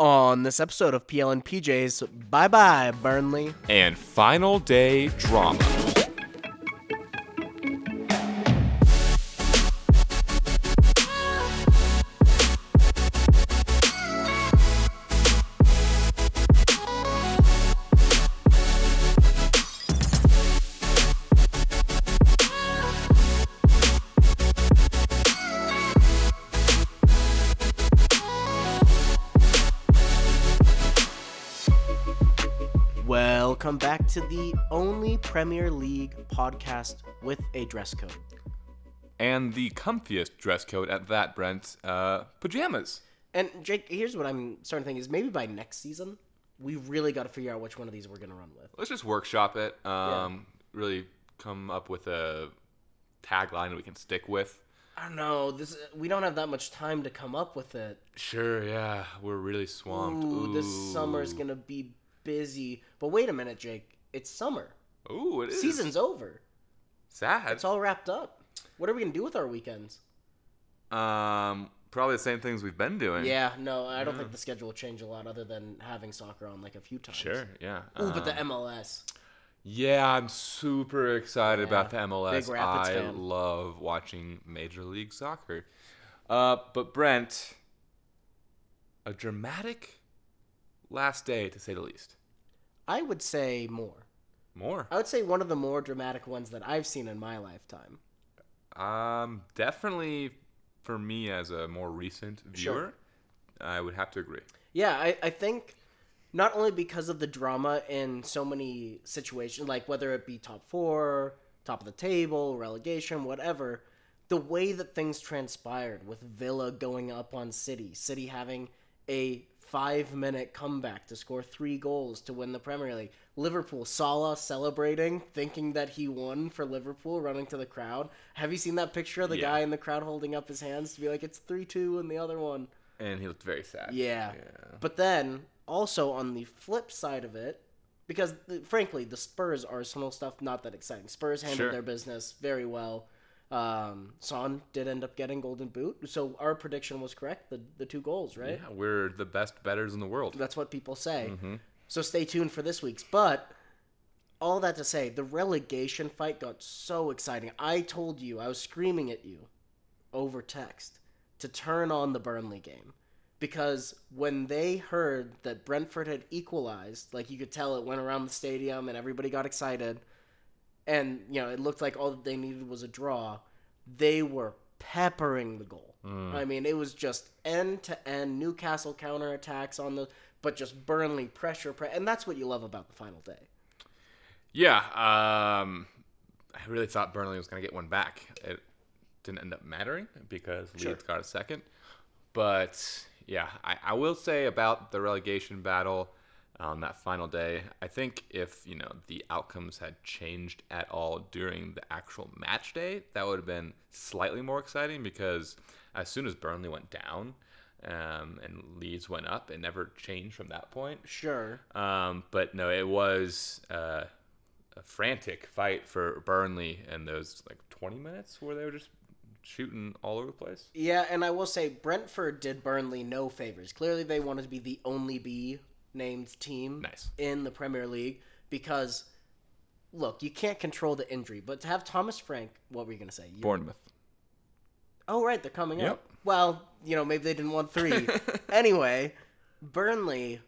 On this episode of PL and PJ's, bye bye, Burnley. and final day drama. Premier League podcast with a dress code. And the comfiest dress code at that, Brent, uh, pajamas. And Jake, here's what I'm starting to think is maybe by next season, we really got to figure out which one of these we're going to run with. Let's just workshop it. Um, Really come up with a tagline that we can stick with. I don't know. This we don't have that much time to come up with it. Sure, yeah, we're really swamped. Ooh, this summer's gonna be busy. But wait a minute, Jake. It's summer. Ooh, it is. Season's over. sad. It's all wrapped up. What are we gonna do with our weekends? Um, probably the same things we've been doing. Yeah, no, I don't think the schedule will change a lot other than having soccer on like a few times. Sure, yeah. Ooh, but the Um, MLS. Yeah, I'm super excited about the MLS. I fan. love watching Major League Soccer. Uh, but Brent, a dramatic last day to say the least. I would say more. More. I would say one of the more dramatic ones that I've seen in my lifetime. Um, definitely for me as a more recent Sure. viewer, I would have to agree. Yeah, I, I think not only because of the drama in so many situations, like whether it be top four, top of the table, relegation, whatever, the way that things transpired with Villa going up on City, City having a five minute comeback to score three goals to win the Premier League. Liverpool, Salah celebrating, thinking that he won for Liverpool, running to the crowd. Have you seen that picture of the Yeah. guy in the crowd holding up his hands to be like, it's 3 2 and the other one? And he looked very sad. Yeah. Yeah. But then also on the flip side of it, because frankly the Spurs Arsenal stuff not that exciting. Spurs handled Sure. their business very well. Um, Son did end up getting Golden Boot, so our prediction was correct. The the two goals, right? Yeah, we're the best betters in the world. That's what people say. Mm-hmm. So stay tuned for this week's. But all that to say, the relegation fight got so exciting. I told you, I was screaming at you over text to turn on the Burnley game. Because when they heard that Brentford had equalized, like you could tell it went around the stadium and everybody got excited. And, you know, it looked like all that they needed was a draw. They were peppering the goal. I mean, it was just end to end Newcastle counterattacks on the but just Burnley pressure, pre- and that's what you love about the final day. Yeah, um, I really thought Burnley was going to get one back. It didn't end up mattering because Sure. Leeds got a second. But yeah, I, I will say about the relegation battle on that final day, I think if you know the outcomes had changed at all during the actual match day, that would have been slightly more exciting because as soon as Burnley went down um, and Leeds went up, it never changed from that point. Sure. Um, but no, it was uh, a frantic fight for Burnley in those like 20 minutes where they were just shooting all over the place. Yeah, and I will say Brentford did Burnley no favors. Clearly, they wanted to be the only B named team Nice. in the Premier League because, look, you can't control the injury, but to have Thomas Frank, what were you going to say? You- Bournemouth. Oh, right, they're coming Yep. up. Well, you know, maybe they didn't want three. anyway, Burnley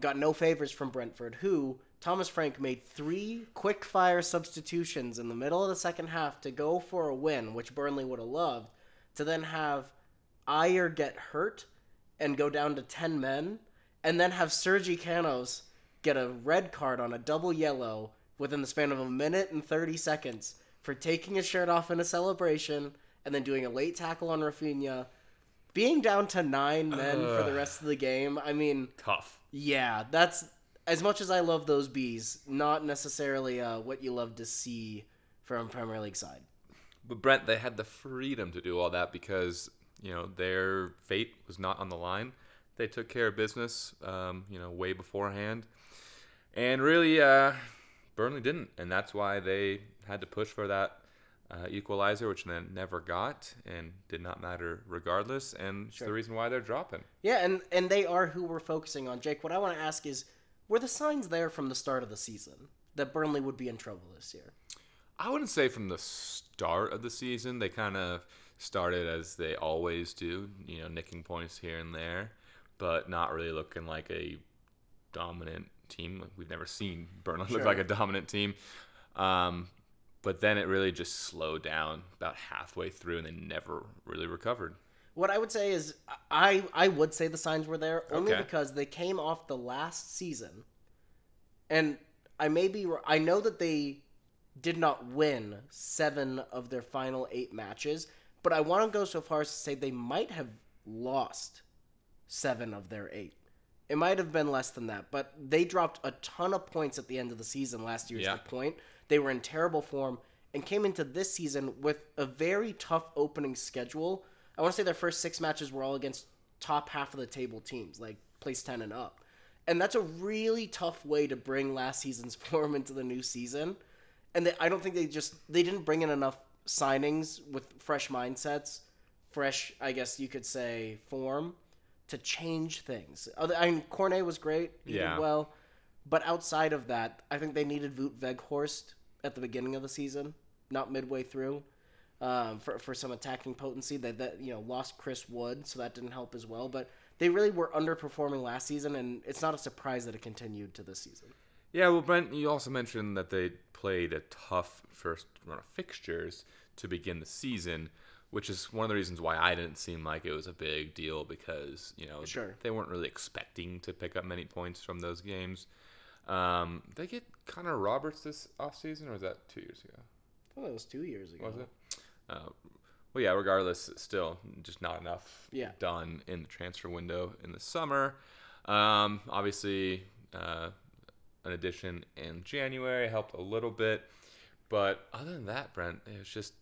got no favors from Brentford, who Thomas Frank made three quick fire substitutions in the middle of the second half to go for a win, which Burnley would have loved, to then have Ajer get hurt and go down to 10 men, and then have Sergi Canos get a red card on a double yellow within the span of a minute and 30 seconds for taking his shirt off in a celebration and then doing a late tackle on Raphinha. Being down to nine men for the rest of the game, I mean, Tough. yeah, that's as much as I love those bees, not necessarily uh, what you love to see from Premier League side. But Brent, they had the freedom to do all that because you know their fate was not on the line. They took care of business, um, you know, way beforehand, and really, uh, Burnley didn't, and that's why they had to push for that uh, equalizer, which then never got and did not matter regardless, and it's the reason why they're dropping. Yeah, and and they are who we're focusing on. Jake, what I want to ask is, were the signs there from the start of the season that Burnley would be in trouble this year? I wouldn't say from the start of the season. They kind of started as they always do, you know, nicking points here and there, but not really looking like a dominant team. We've never seen Burnley look like a dominant team. Um, but then it really just slowed down about halfway through, and they never really recovered. What I would say is, I I would say the signs were there only Okay. because they came off the last season, and I may be I know that they did not win seven of their final eight matches, but I want to go so far as to say they might have lost seven of their eight. It might have been less than that, but they dropped a ton of points at the end of the season last year. Is the point? They were in terrible form and came into this season with a very tough opening schedule. I want to say their first six matches were all against top half of the table teams, like place ten and up, and that's a really tough way to bring last season's form into the new season. And they, I don't think they just they didn't bring in enough signings with fresh mindsets, fresh I guess you could say form to change things. Other, I mean, Cornet was great. He Yeah. did well. But outside of that, I think they needed Wout Weghorst at the beginning of the season, not midway through, um, for, for some attacking potency. That, that you know lost Chris Wood, so that didn't help as well. But they really were underperforming last season, and it's not a surprise that it continued to this season. Yeah, well, Brent, you also mentioned that they played a tough first run of fixtures to begin the season, which is one of the reasons why I didn't seem like it was a big deal because you know Sure. they weren't really expecting to pick up many points from those games. Um, did they get Connor Roberts this offseason, or was that two years ago? I thought that was two years ago. Was it? Uh, well, yeah. Regardless, still just not enough Yeah. done in the transfer window in the summer. Um, obviously, uh, an addition in January helped a little bit, but other than that, Brent, it was just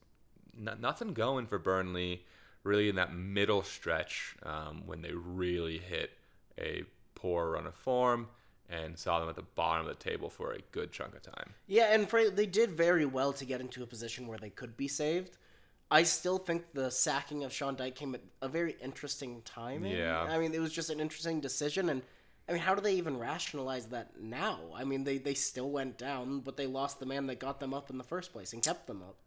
n- nothing going for Burnley. Really, in that middle stretch um, when they really hit a poor run of form and saw them at the bottom of the table for a good chunk of time. Yeah, and for, they did very well to get into a position where they could be saved. I still think the sacking of Sean Dyche came at a very interesting time. Yeah. I mean, it was just an interesting decision, and I mean, how do they even rationalize that now? I mean, they they still went down, but they lost the man that got them up in the first place and kept them up.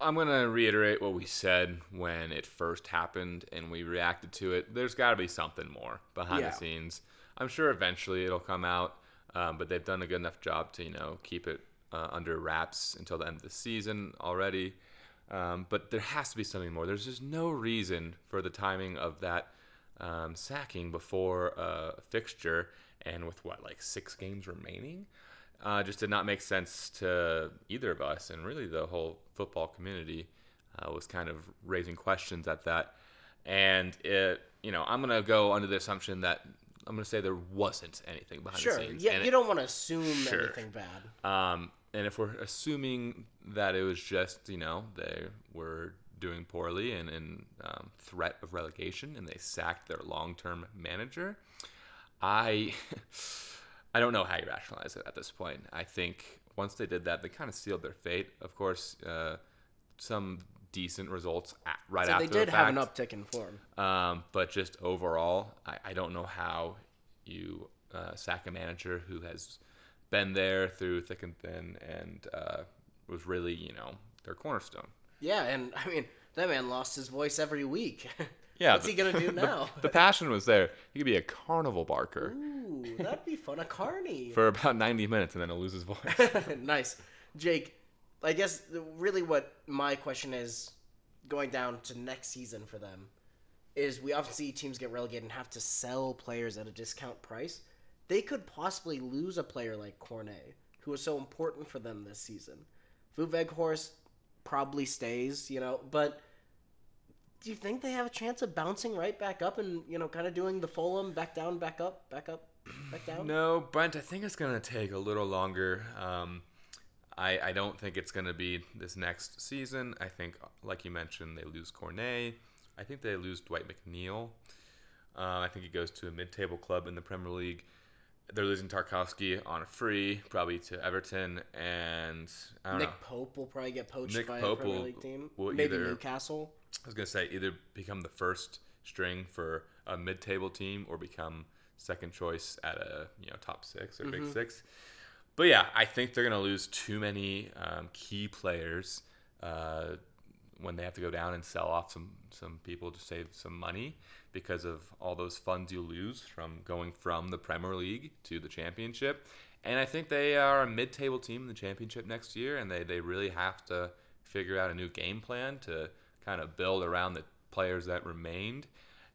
I'm going to reiterate what we said when it first happened and we reacted to it. There's got to be something more behind Yeah. the scenes. I'm sure eventually it'll come out, um, but they've done a good enough job to, you know, keep it uh, under wraps until the end of the season already. Um, but there has to be something more. There's just no reason for the timing of that um, sacking before a fixture and with what, like six games remaining? Uh, just did not make sense to either of us, and really the whole football community uh, was kind of raising questions at that. And it, you know, I'm gonna go under the assumption that I'm gonna say there wasn't anything behind Sure. the scenes. Sure. Yeah, and you it- don't want to assume Sure. anything bad. um, and if we're assuming that it was just, you know, they were doing poorly and in um, threat of relegation, and they sacked their long-term manager, I, I don't know how you rationalize it at this point. I think once they did that, they kind of sealed their fate. Of course, uh, some decent results at, right So after they did the have an uptick in form. Um, but just overall, I, I don't know how you uh, sack a manager who has been there through thick and thin and uh, was really, you know, their cornerstone. Yeah, and I mean that man lost his voice every week. Yeah, What's the- he gonna do now? The, passion was there. He could be a carnival barker Ooh, that'd be fun. A carny. for about 90 minutes and then he'll lose his voice. nice, Jake. I guess really what my question is going down to next season for them is we often see teams get relegated and have to sell players at a discount price. They could possibly lose a player like Cornet, who was so important for them this season. Wout Weghorst probably stays, you know, but do you think they have a chance of bouncing right back up and, you know, kind of doing the Fulham back down, back up, back up, back down? No, Brent, I think it's going to take a little longer. Um, I, I don't think it's going to be this next season. I think, like you mentioned, they lose Cornet. I think they lose Dwight McNeil. Uh, I think he goes to a mid table club in the Premier League. they're losing Tarkowski on a free, probably to Everton, and I don't Nick know. Pope will probably get poached Nick by Pope a Premier will- League team. Maybe either- Newcastle. I was gonna say either become the first string for a mid-table team or become second choice at a you know top six or big six. But yeah, I think they're gonna lose too many um, key players uh, when they have to go down and sell off some some people to save some money because of all those funds you lose from going from the Premier League to the Championship. And I think they are a mid-table team in the Championship next year, and they, they really have to figure out a new game plan to kind of build around the players that remained.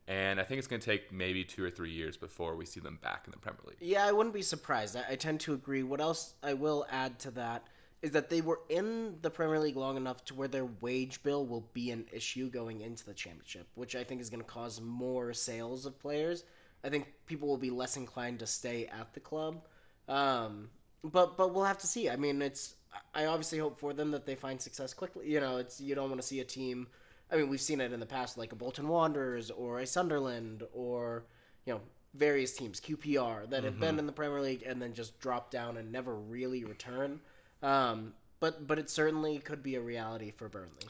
And I think it's going to take maybe two or three years before we see them back in the Premier League. Yeah, I wouldn't be surprised. I, I tend to agree. What else I will add to that is that they were in the Premier League long enough to where their wage bill will be an issue going into the championship, which I think is going to cause more sales of players. I think people will be less inclined to stay at the club. Um, but but we'll have to see. I mean, it's I obviously hope for them that they find success quickly. You know, it's you don't want to see a team. I mean, we've seen it in the past, like a Bolton Wanderers or a Sunderland or you know various teams, QPR, that have been in the Premier League and then just drop down and never really return. Um, but but it certainly could be a reality for Burnley.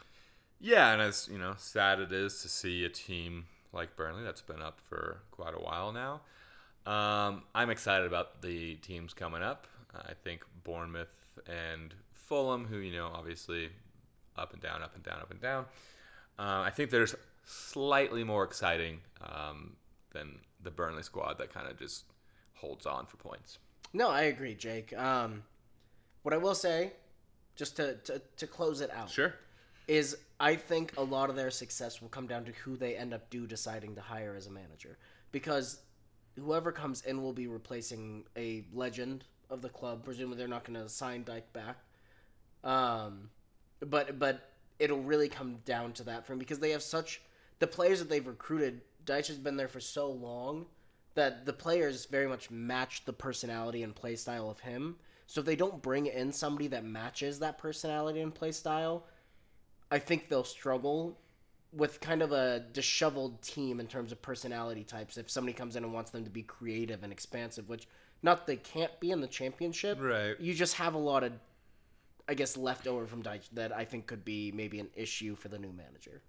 Yeah, and as you know, sad it is to see a team like Burnley that's been up for quite a while now. Um, I'm excited about the teams coming up. I think Bournemouth and Fulham, who you know, obviously up and down, up and down, up and down. Uh, I think there's slightly more exciting um, than the Burnley squad that kind of just holds on for points. No, I agree, Jake. Um, what I will say, just to, to, to close it out, Sure. is I think a lot of their success will come down to who they end up do deciding to hire as a manager. Because whoever comes in will be replacing a legend of the club. Presumably they're not going to sign Dyche back. Um, but but it'll really come down to that for him because they have such the players that they've recruited. Dyche has been there for so long that the players very much match the personality and play style of him. So if they don't bring in somebody that matches that personality and play style, I think they'll struggle with kind of a disheveled team in terms of personality types. If somebody comes in and wants them to be creative and expansive, which not they can't be in the championship, Right. You just have a lot of, I guess, left over from Dyche that I think could be maybe an issue for the new manager.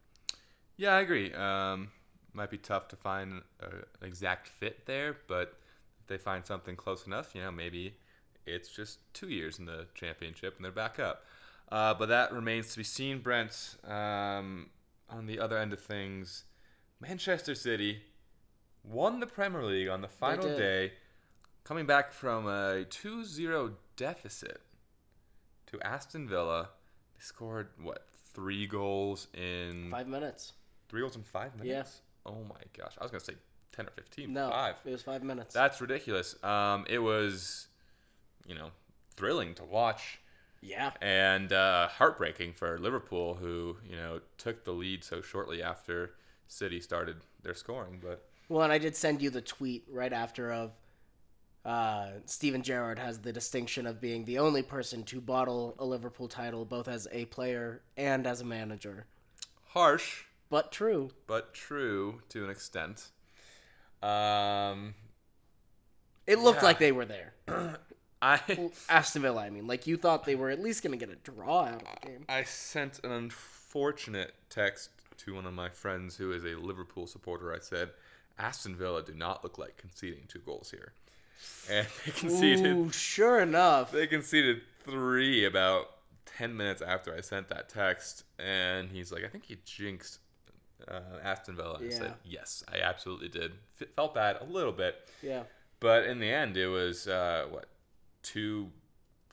Yeah, I agree. Um, might be tough to find an exact fit there, but if they find something close enough, you know, maybe it's just two years in the championship and they're back up. Uh, but that remains to be seen, Brent. Um, on the other end of things, Manchester City won the Premier League on the final day, coming back from a 2 0 deficit to Aston Villa. They scored, what, three goals in Five minutes. Three goals in five Yeah. minutes? Oh my gosh. I was going to say 10 or 15. No, Five. it was five minutes. That's ridiculous. Um, it was, you know, thrilling to watch yeah, and uh, heartbreaking for Liverpool, who, you know, took the lead so shortly after City started their scoring. But Well, and I did send you the tweet right after of uh, Steven Gerrard has the distinction of being the only person to bottle a Liverpool title both as a player and as a manager. harsh, But true. but true to an extent. Um, It looked Yeah. like they were there. I. Aston Villa, I mean. Like, you thought they were at least going to get a draw out of the game. I sent an unfortunate text to one of my friends who is a Liverpool supporter. I said, Aston Villa do not look like conceding two goals here. And they conceded Ooh, sure enough. they conceded three about ten minutes after I sent that text. And he's like, I think you jinxed uh, Aston Villa. And I said, Yes, I absolutely did. F- felt bad a little bit. Yeah. But in the end, it was uh, what two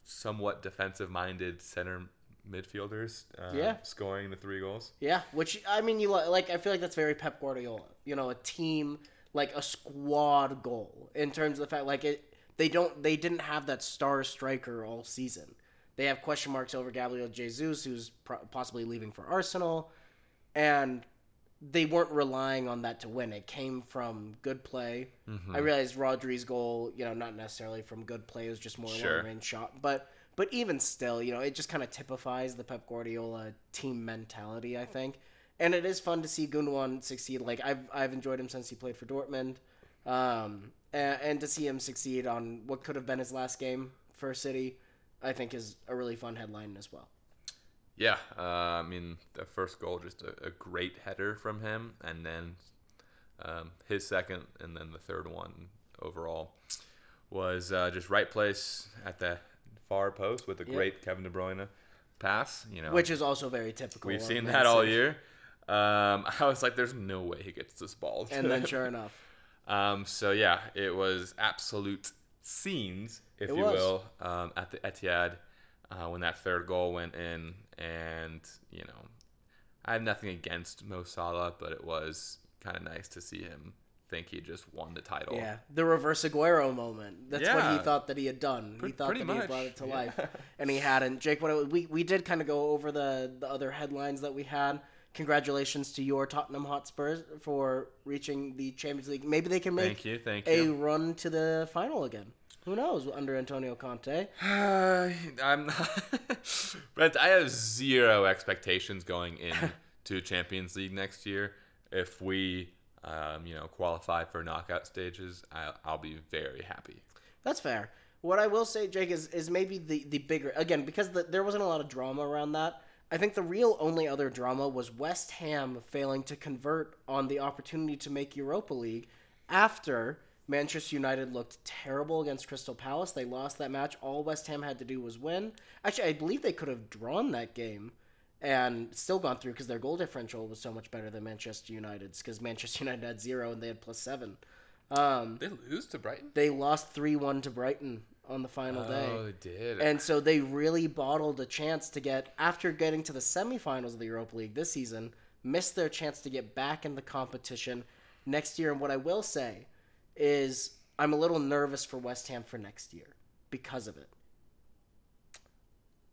somewhat defensive-minded center midfielders uh, Yeah. scoring the three goals. Yeah, which I mean, you like. I feel like that's very Pep Guardiola. You know, a team like a squad goal in terms of the fact like it. They don't. They didn't have that star striker all season. They have question marks over Gabriel Jesus, who's pro- possibly leaving for Arsenal, and they weren't relying on that to win. It came from good play. Mm-hmm. I realized Rodri's goal, you know, not necessarily from good play, it was just more Sure. long range shot, but but even still, you know, it just kind of typifies the Pep Guardiola team mentality, I think. And it is fun to see Gundogan succeed. Like I've I've enjoyed him since he played for Dortmund. Um, and, and to see him succeed on what could have been his last game for City, I think is a really fun headline as well. Yeah, uh, I mean the first goal just a, a great header from him, and then um, his second, and then the third one overall was uh, just right place at the far post with a Yep. great Kevin De Bruyne pass. You know, Which is also very typical. we've seen that all year. Um, I was like, "There's no way he gets this ball." And then, sure enough, Um, so yeah, it was absolute scenes, if It you was. will, um, at the Etihad uh, when that third goal went in, and you know, I have nothing against Mo Salah, but it was kind of nice to see him think he just won the title. yeah, the reverse Aguero moment. That's what he thought that he had done. He thought that he much, had brought it to yeah. life, and he hadn't. Jake, what we we did kind of go over the the other headlines that we had. Congratulations to your Tottenham Hotspurs for reaching the Champions League. Maybe they can make Thank you, thank a you. run to the final again. Who knows under Antonio Conte? Uh, I'm but I have zero expectations going into Champions League next year. If we, um, you know, qualify for knockout stages, I, I'll be very happy. That's fair. What I will say, Jake, is is maybe the the bigger again because the, there wasn't a lot of drama around that. I think the real only other drama was West Ham failing to convert on the opportunity to make Europa League after Manchester United looked terrible against Crystal Palace. They lost that match. All West Ham had to do was win. Actually, I believe they could have drawn that game and still gone through because their goal differential was so much better than Manchester United's because Manchester United had zero and they had plus seven. Um, They lose to Brighton. they lost 3-1 to Brighton on the final Oh, day. they did. And so they really bottled a chance to get after getting to the semifinals of the Europa League this season, missed their chance to get back in the competition next year. And what I will say is I'm a little nervous for West Ham for next year because of it.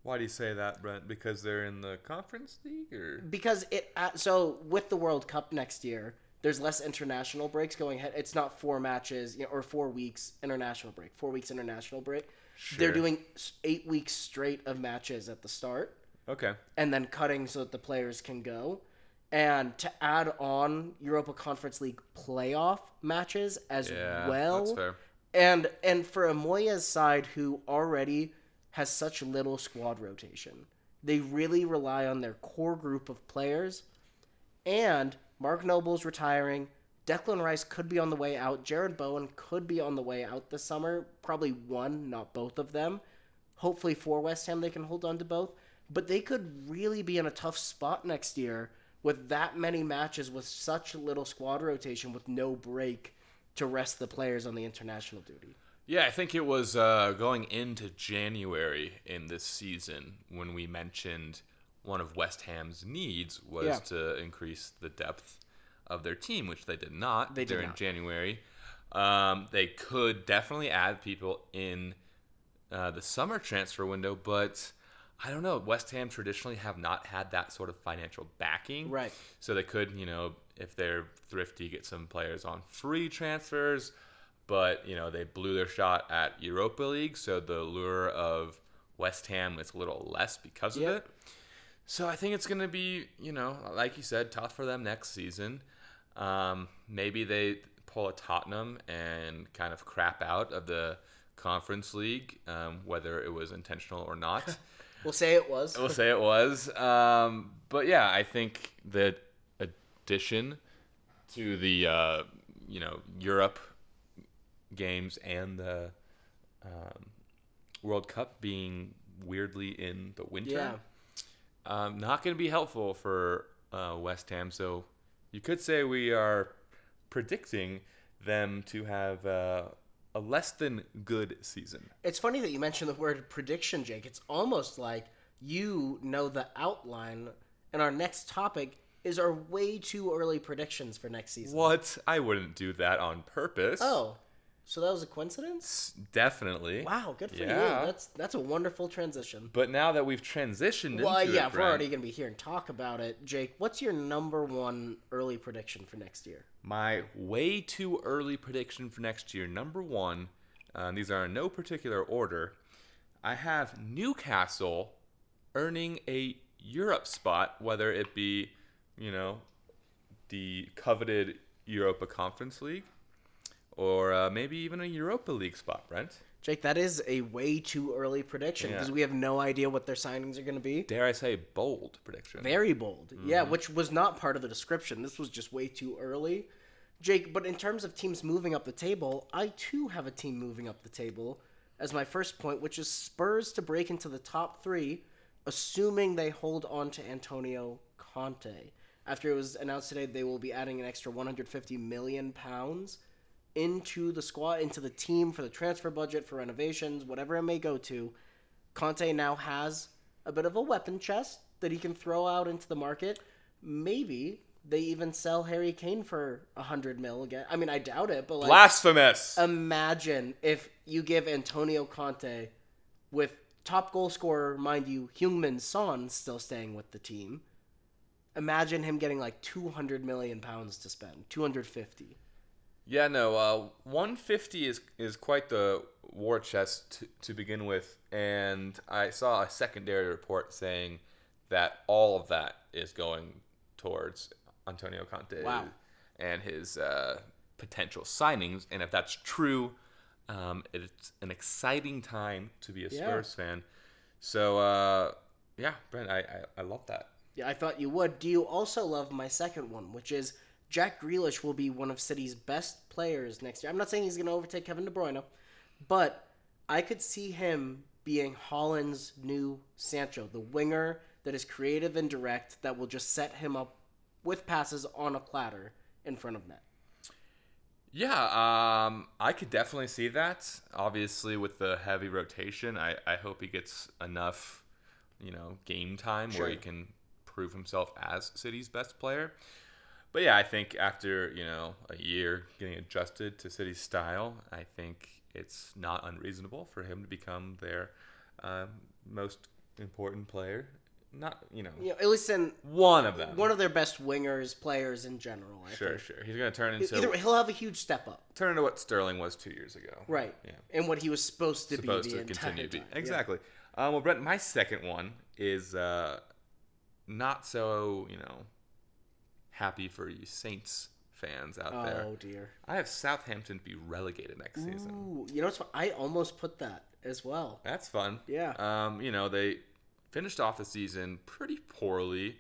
Why do you say that, Brent? Because they're in the Conference League, or Because it uh, so with the World Cup next year, there's less international breaks going ahead. It's not four matches you know, or four weeks international break, four weeks international break. Sure. They're doing eight weeks straight of matches at the start. okay, and then cutting so that the players can go. And to add on Europa Conference League playoff matches as yeah, well. that's fair. And and for Amoya's side who already has such little squad rotation, they really rely on their core group of players. And Mark Noble's retiring. Declan Rice could be on the way out. Jarrod Bowen could be on the way out this summer. Probably one, not both of them. Hopefully for West Ham they can hold on to both. But they could really be in a tough spot next year with that many matches with such little squad rotation with no break to rest the players on the international duty. Yeah, I think it was uh, going into January in this season when we mentioned one of West Ham's needs was Yeah. to increase the depth of their team, which they did not They did during not. January. Um, they could definitely add people in uh, the summer transfer window, but I don't know. West Ham traditionally have not had that sort of financial backing. Right. So they could, you know, if they're thrifty, get some players on free transfers. But, you know, they blew their shot at Europa League. So the lure of West Ham is a little less because of it. So I think it's going to be, you know, like you said, tough for them next season. Um, maybe they pull a Tottenham and kind of crap out of the Conference League, um, whether it was intentional or not. We'll say it was. we'll say it was. Um, but yeah, I think the addition to the uh, you know Europe games and the um, World Cup being weirdly in the winter, Yeah. Um, not going to be helpful for uh, West Ham. So you could say we are predicting them to have uh, a less than good season. It's funny that you mentioned the word prediction, Jake. It's almost like you know the outline, and our next topic is our way too early predictions for next season. What? I wouldn't do that on purpose. Oh, so that was a coincidence? Definitely. Wow, good for Yeah. you. That's that's a wonderful transition. But now that we've transitioned Well, into yeah, it, if we're already going to be here and talk about it, Jake, what's your number one early prediction for next year? my way too early prediction for next year, number one, uh, these are in no particular order. I have Newcastle earning a Europe spot, whether it be, you know, the coveted Europa Conference League or uh, maybe even a Europa League spot, Brent. Jake, that is a way too early prediction Yeah. because we have no idea what their signings are going to be. Dare I say bold prediction? Very bold. Yeah, which was not part of the description. This was just way too early. Jake, but in terms of teams moving up the table, I too have a team moving up the table as my first point, which is Spurs to break into the top three, assuming they hold on to Antonio Conte. After it was announced today they will be adding an extra 150 million pounds into the squad, into the team for the transfer budget, for renovations, whatever it may go to. Conte now has a bit of a weapon chest that he can throw out into the market. Maybe they even sell Harry Kane for a hundred mil again. I mean, I doubt it, but like, Blasphemous. imagine if you give Antonio Conte, with top goal scorer, mind you, Heung-Min Son still staying with the team. Imagine him getting like two hundred million pounds to spend, two hundred fifty. Yeah, no. Uh, 150 is is quite the war chest to, to begin with, and I saw a secondary report saying that all of that is going towards Antonio Conte Wow. and his uh, potential signings. And if that's true, um, it's an exciting time to be a Yeah. Spurs fan. So uh, yeah, Brent, I, I I love that. Yeah, I thought you would. Do you also love my second one, which is Jack Grealish will be one of City's best players next year? I'm not saying he's going to overtake Kevin De Bruyne, but I could see him being Haaland's new Sancho, the winger that is creative and direct that will just set him up with passes on a platter in front of net. Yeah, um, I could definitely see that. Obviously, with the heavy rotation, I, I hope he gets enough, you know, game time Sure. where he can prove himself as City's best player. But yeah, I think after you know a year getting adjusted to City's style, I think it's not unreasonable for him to become their um, most important player. Not you know You know, at least in one of them. one of their best wingers, players in general. I sure, think. sure. He's gonna turn into Either he'll have a huge step up. turn into what Sterling was two years ago. Right. Yeah. And what he was supposed to supposed be the to continue to be. time. Yeah. Exactly. Um, well, Brent, my second one is uh, not so you know happy for you Saints fans out there. Oh dear. I have Southampton be relegated next season. Ooh, you know what's fun? I almost put that as well. That's fun. Yeah. Um, you know they finished off the season pretty poorly.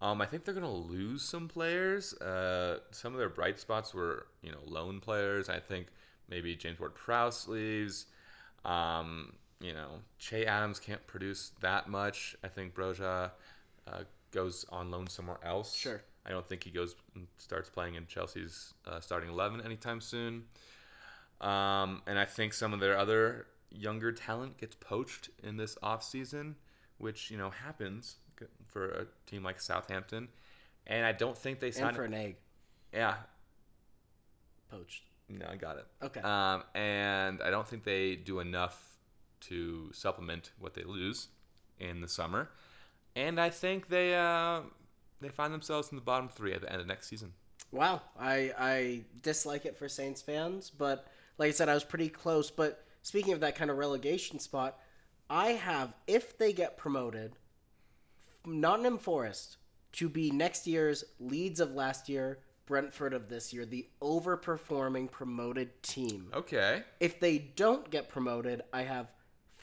Um, I think they're gonna lose some players. Uh, some of their bright spots were, you know, loan players. I think maybe James Ward-Prowse leaves. Um, you know, Che Adams can't produce that much. I think Broja uh, goes on loan somewhere else. Sure. I don't think he goes and starts playing in Chelsea's uh, starting eleven anytime soon. Um, and I think some of their other younger talent gets poached in this offseason, which you know happens for a team like Southampton. And I don't think they sign. And for an egg yeah, poached. no, I got it. Okay. Um, and I don't think they do enough to supplement what they lose in the summer. And I think they uh, they find themselves in the bottom three at the end of next season. Wow. I I dislike it for Saints fans, but like I said, I was pretty close. But speaking of that kind of relegation spot, I have if they get promoted, Nottingham Forest to be next year's Leeds of last year, Brentford of this year, the overperforming promoted team. Okay. If they don't get promoted, I have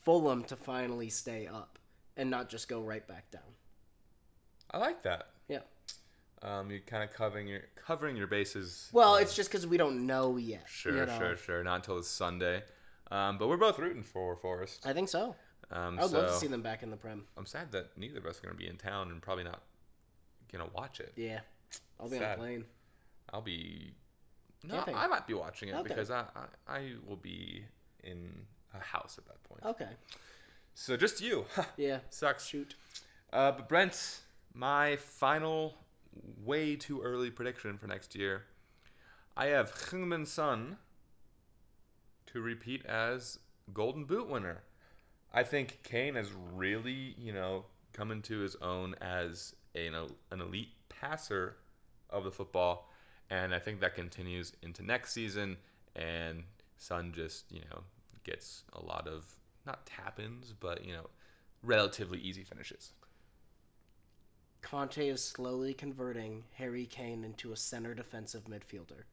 Fulham to finally stay up and not just go right back down. I like that. Yeah. Um, you're kind of covering your covering your bases. Well, it's just because we don't know yet. Sure, you know? sure, sure. Not until it's Sunday. Um, but we're both rooting for Forest. I think so. Um, I would so love to see them back in the Prem. I'm sad that neither of us are going to be in town and probably not going to watch it. Yeah. I'll be on a plane. I'll be. No, Camping. I might be watching it Okay. because I, I I will be in a house at that point. Okay. So just you. Yeah. Sucks. Shoot. Uh, but Brent, my final, way too early prediction for next year. I have Heung-Min Son to repeat as Golden Boot winner. I think Kane has really, you know, come into his own as a, an elite passer of the football, and I think that continues into next season. And Son just, you know, gets a lot of not tap-ins, but you know, relatively easy finishes. Conte is slowly converting Harry Kane into a center defensive midfielder.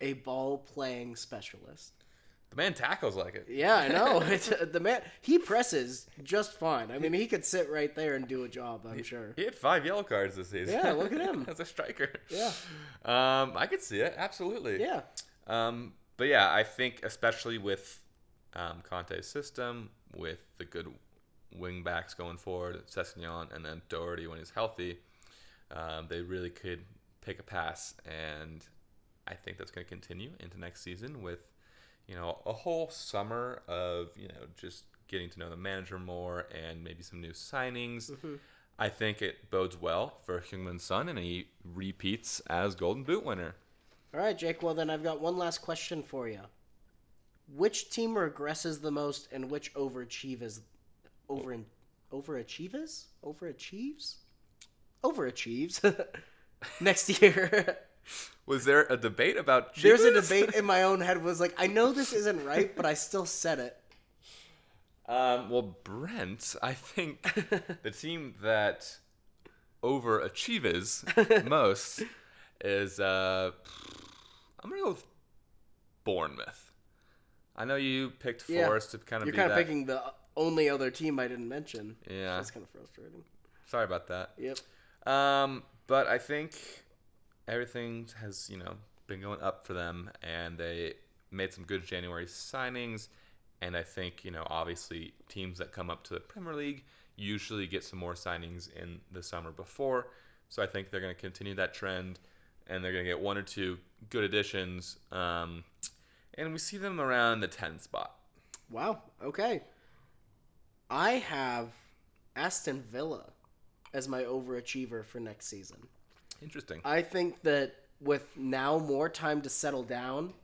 a ball playing specialist. The man tackles like it. Yeah, I know. It's, uh, the man he presses just fine. I mean, he could sit right there and do a job. I'm sure. He had five yellow cards this season. Yeah, look at him. as a striker. Yeah. Um, I could see it absolutely. Yeah. Um, but yeah, I think especially with um, Conte's system, with the good wing backs going forward, Sessegnon and then Doherty when he's healthy, um, they really could pick a pass, and I think that's going to continue into next season with you know a whole summer of you know just getting to know the manager more and maybe some new signings. I think it bodes well for Heung-Min Son, and he repeats as Golden Boot winner. All right, Jake. Well, then I've got one last question for you. Which team regresses the most, and which overachieves? Over overachieves? Overachieves? Overachieves next year. Was there a debate about? There's a debate in my own head. Was like, I know this isn't right, but I still said it. Um, well, Brent, I think the team that overachieves most is uh, I'm gonna go with Bournemouth. I know you picked Yeah. Forest to kind of You're be kind of picking the only other team I didn't mention. Yeah. That's kind of frustrating. Sorry about that. Yep. Um, but I think everything has, you know, been going up for them, and they made some good January signings. And I think, you know, obviously teams that come up to the Premier League usually get some more signings in the summer before. So I think they're going to continue that trend, and they're going to get one or two good additions. Um, and we see them around the 10 spot. Wow. Okay. I have Aston Villa as my overachiever for next season. Interesting. I think that with now more time to settle down,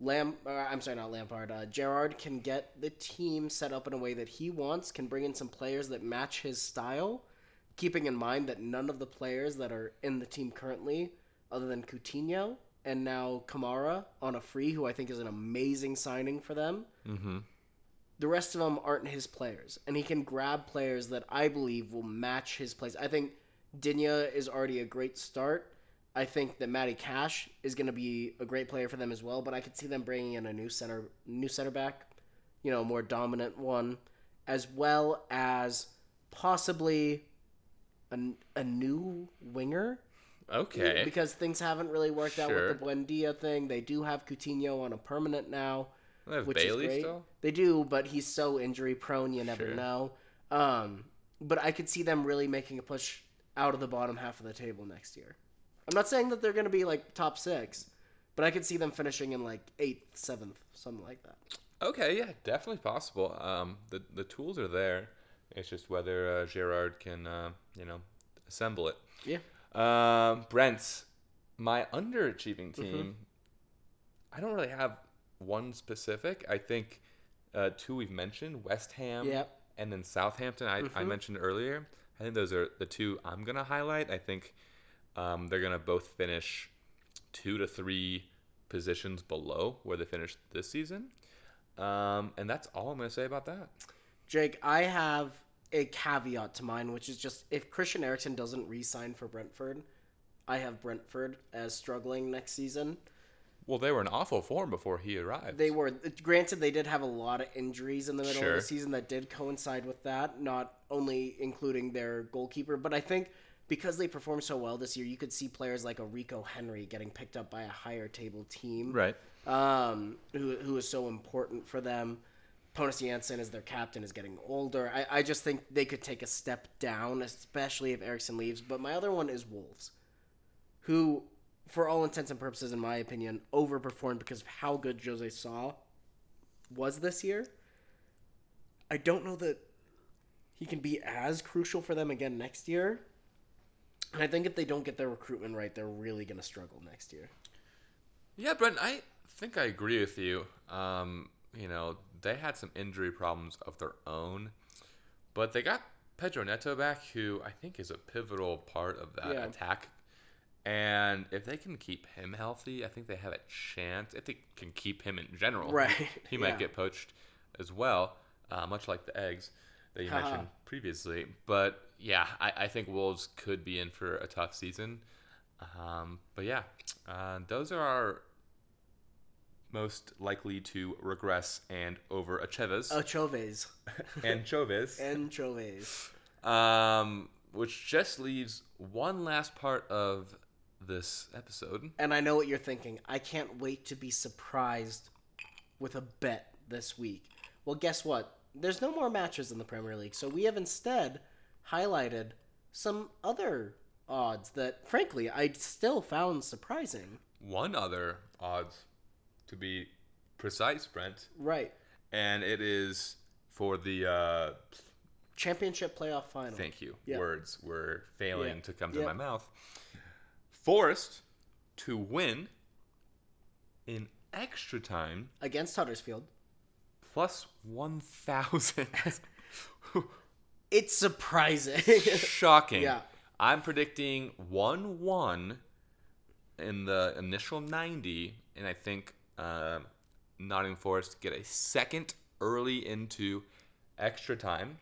Lam, uh, I'm sorry, not Lampard. Uh, Gerrard can get the team set up in a way that he wants. Can bring in some players that match his style, keeping in mind that none of the players that are in the team currently, other than Coutinho and now Kamara on a free, who I think is an amazing signing for them. Mm-hmm. The rest of them aren't his players, and he can grab players that I believe will match his plays. I think Digne is already a great start. I think that Matty Cash is going to be a great player for them as well, but I could see them bringing in a new center, new center back, you know, a more dominant one, as well as possibly a, a new winger Okay. because things haven't really worked out with the Buendia thing. They do have Coutinho on a permanent now They have which Bailey is great. still? They do, but he's so injury prone, you never Sure. know. Um, but I could see them really making a push out of the bottom half of the table next year. I'm not saying that they're going to be like top six, but I could see them finishing in like eighth, seventh, something like that. Okay, yeah, definitely possible. Um, the the tools are there. It's just whether uh, Gerrard can, uh, you know, assemble it. Yeah. Um, Brent, my underachieving team. I don't really have one specific. I think uh, two we've mentioned: West Ham, Yep. and then Southampton. I, I mentioned earlier. I think those are the two I'm gonna highlight. I think um, they're gonna both finish two to three positions below where they finished this season. Um, and that's all I'm gonna say about that. Jake, I have a caveat to mine, which is just if Christian Eriksen doesn't re sign for Brentford, I have Brentford as struggling next season. Well, they were in awful form before he arrived. They were granted they did have a lot of injuries in the middle of the season that did coincide with that, not only including their goalkeeper, but I think because they performed so well this year, you could see players like a Rico Henry getting picked up by a higher table team, right. um, who who is so important for them. Pontus Jansson as their captain is getting older. I, I just think they could take a step down, especially if Eriksen leaves. But my other one is Wolves, who, for all intents and purposes, in my opinion, overperformed because of how good Jose Sá was this year. I don't know that he can be as crucial for them again next year. And I think if they don't get their recruitment right, they're really going to struggle next year. Yeah, Brent, I think I agree with you. Um, you know, they had some injury problems of their own, but they got Pedro Neto back, who I think is a pivotal part of that Yeah. attack. And if they can keep him healthy, I think they have a chance. If they can keep him in general, Right, he might yeah. get poached as well, uh, much like the eggs that you Haha. mentioned previously. But yeah, I, I think Wolves could be in for a tough season. Um, but yeah, uh, those are our most likely to regress and over Acheves Achoves. and Choves. Anchovies. Um, which just leaves one last part of this episode. And I know what you're thinking. I can't wait to be surprised with a bet this week. Well, guess what? There's no more matches in the Premier League, so we have instead highlighted some other odds that, frankly, I still found surprising. One other odds, to be precise, Brent, Right. and it is for the uh, Championship playoff final. thank you Yeah. words were failing Yeah. to come to Yeah. my mouth. Forest to win in extra time Against Huddersfield. plus one thousand. It's surprising. Shocking. Yeah. I'm predicting 1 1 in the initial 90, and I think uh, Nottingham Forest get a second early into extra time.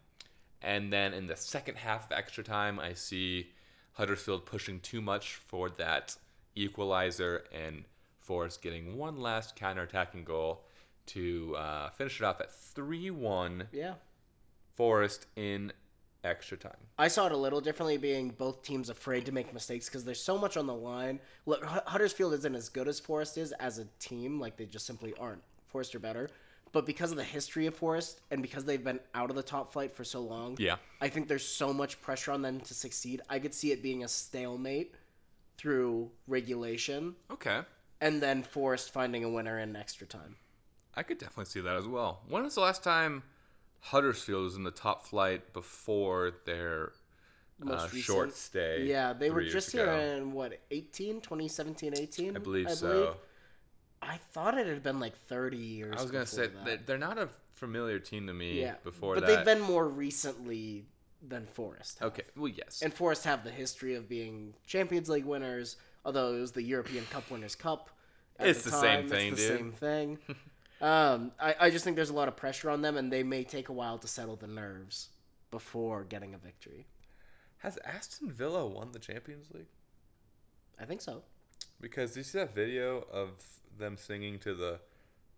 And then in the second half of extra time, I see Huddersfield pushing too much for that equalizer and Forest getting one last counter-attacking goal to uh, finish it off at 3 1 yeah. Forest in extra time. I saw it a little differently, being both teams afraid to make mistakes because there's so much on the line. Look, H- Huddersfield isn't as good as Forest is as a team; like they just simply aren't. Forest are better, but because of the history of Forest and because they've been out of the top flight for so long, Yeah. I think there's so much pressure on them to succeed. I could see it being a stalemate through regulation, Okay. and then Forest finding a winner in extra time. I could definitely see that as well. When was the last time Huddersfield was in the top flight before their uh, Most short recent- stay? Yeah, they were just here ago? in what 18, 2017, 18. I believe so. I thought it had been like 30 years. I was gonna say that. they're not a familiar team to me. yeah. Before but that, they've been more recently than Forest. have. okay. Well, yes. And Forest have the history of being Champions League winners, although it was the European Cup Winners' Cup. at It's the same time. thing, It's the dude. same thing. um, I, I just think there's a lot of pressure on them, and they may take a while to settle the nerves before getting a victory. Has Aston Villa won the Champions League? I think so. Because do you see that video of them singing to the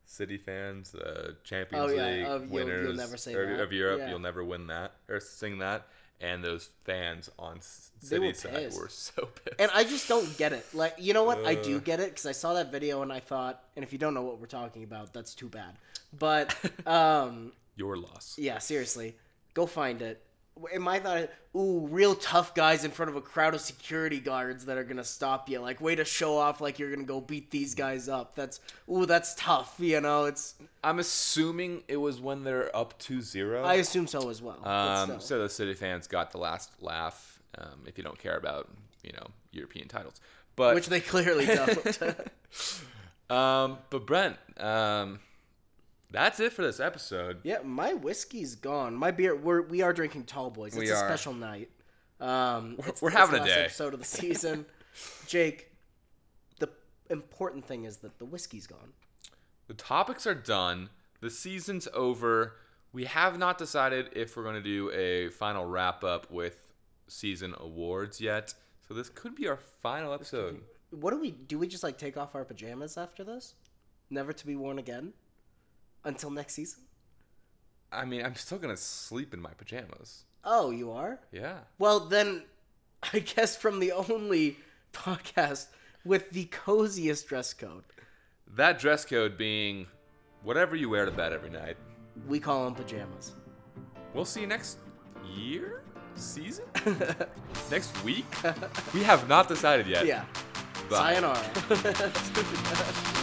City fans, the Champions Oh, yeah, League of you'll- you'll winners never say or- that. of Europe? Yeah. You'll never win that or sing that. And those fans on They were City side were so pissed. And I just don't get it. Like, you know what? I do Uh. get it because I saw that video and I thought, and if you don't know what we're talking about, that's too bad. But, um, Your loss. yeah, seriously, go find it. In my thought, ooh, real tough guys in front of a crowd of security guards that are gonna stop you. Like, way to show off, like you're gonna go beat these guys up. That's, ooh, that's tough. You know, it's. I'm assuming it was when they're up to zero. I assume so as well. um, so the City fans got the last laugh. Um, if you don't care about you know European titles, but which they clearly don't. um, but Brent, um, that's it for this episode. Yeah, my whiskey's gone. My beer. We're we are drinking Tall Boys. It's We a are. special night. Um, it's- we're it's having a last day. Episode of the season. Jake, the important thing is that the whiskey's gone. The topics are done. The season's over. We have not decided if we're going to do a final wrap up with season awards yet. So this could be our final episode. What do we do? We just like take off our pajamas after this, never to be worn again, until next season. I mean, I'm still going to sleep in my pajamas. Oh, you are. Yeah. Well, then, I guess from the only podcast with the coziest dress code, That dress code being whatever you wear to bed every night. we call them pajamas. We'll see you next year? Season? next week? We have not decided yet. Yeah. Bye. Sayonara.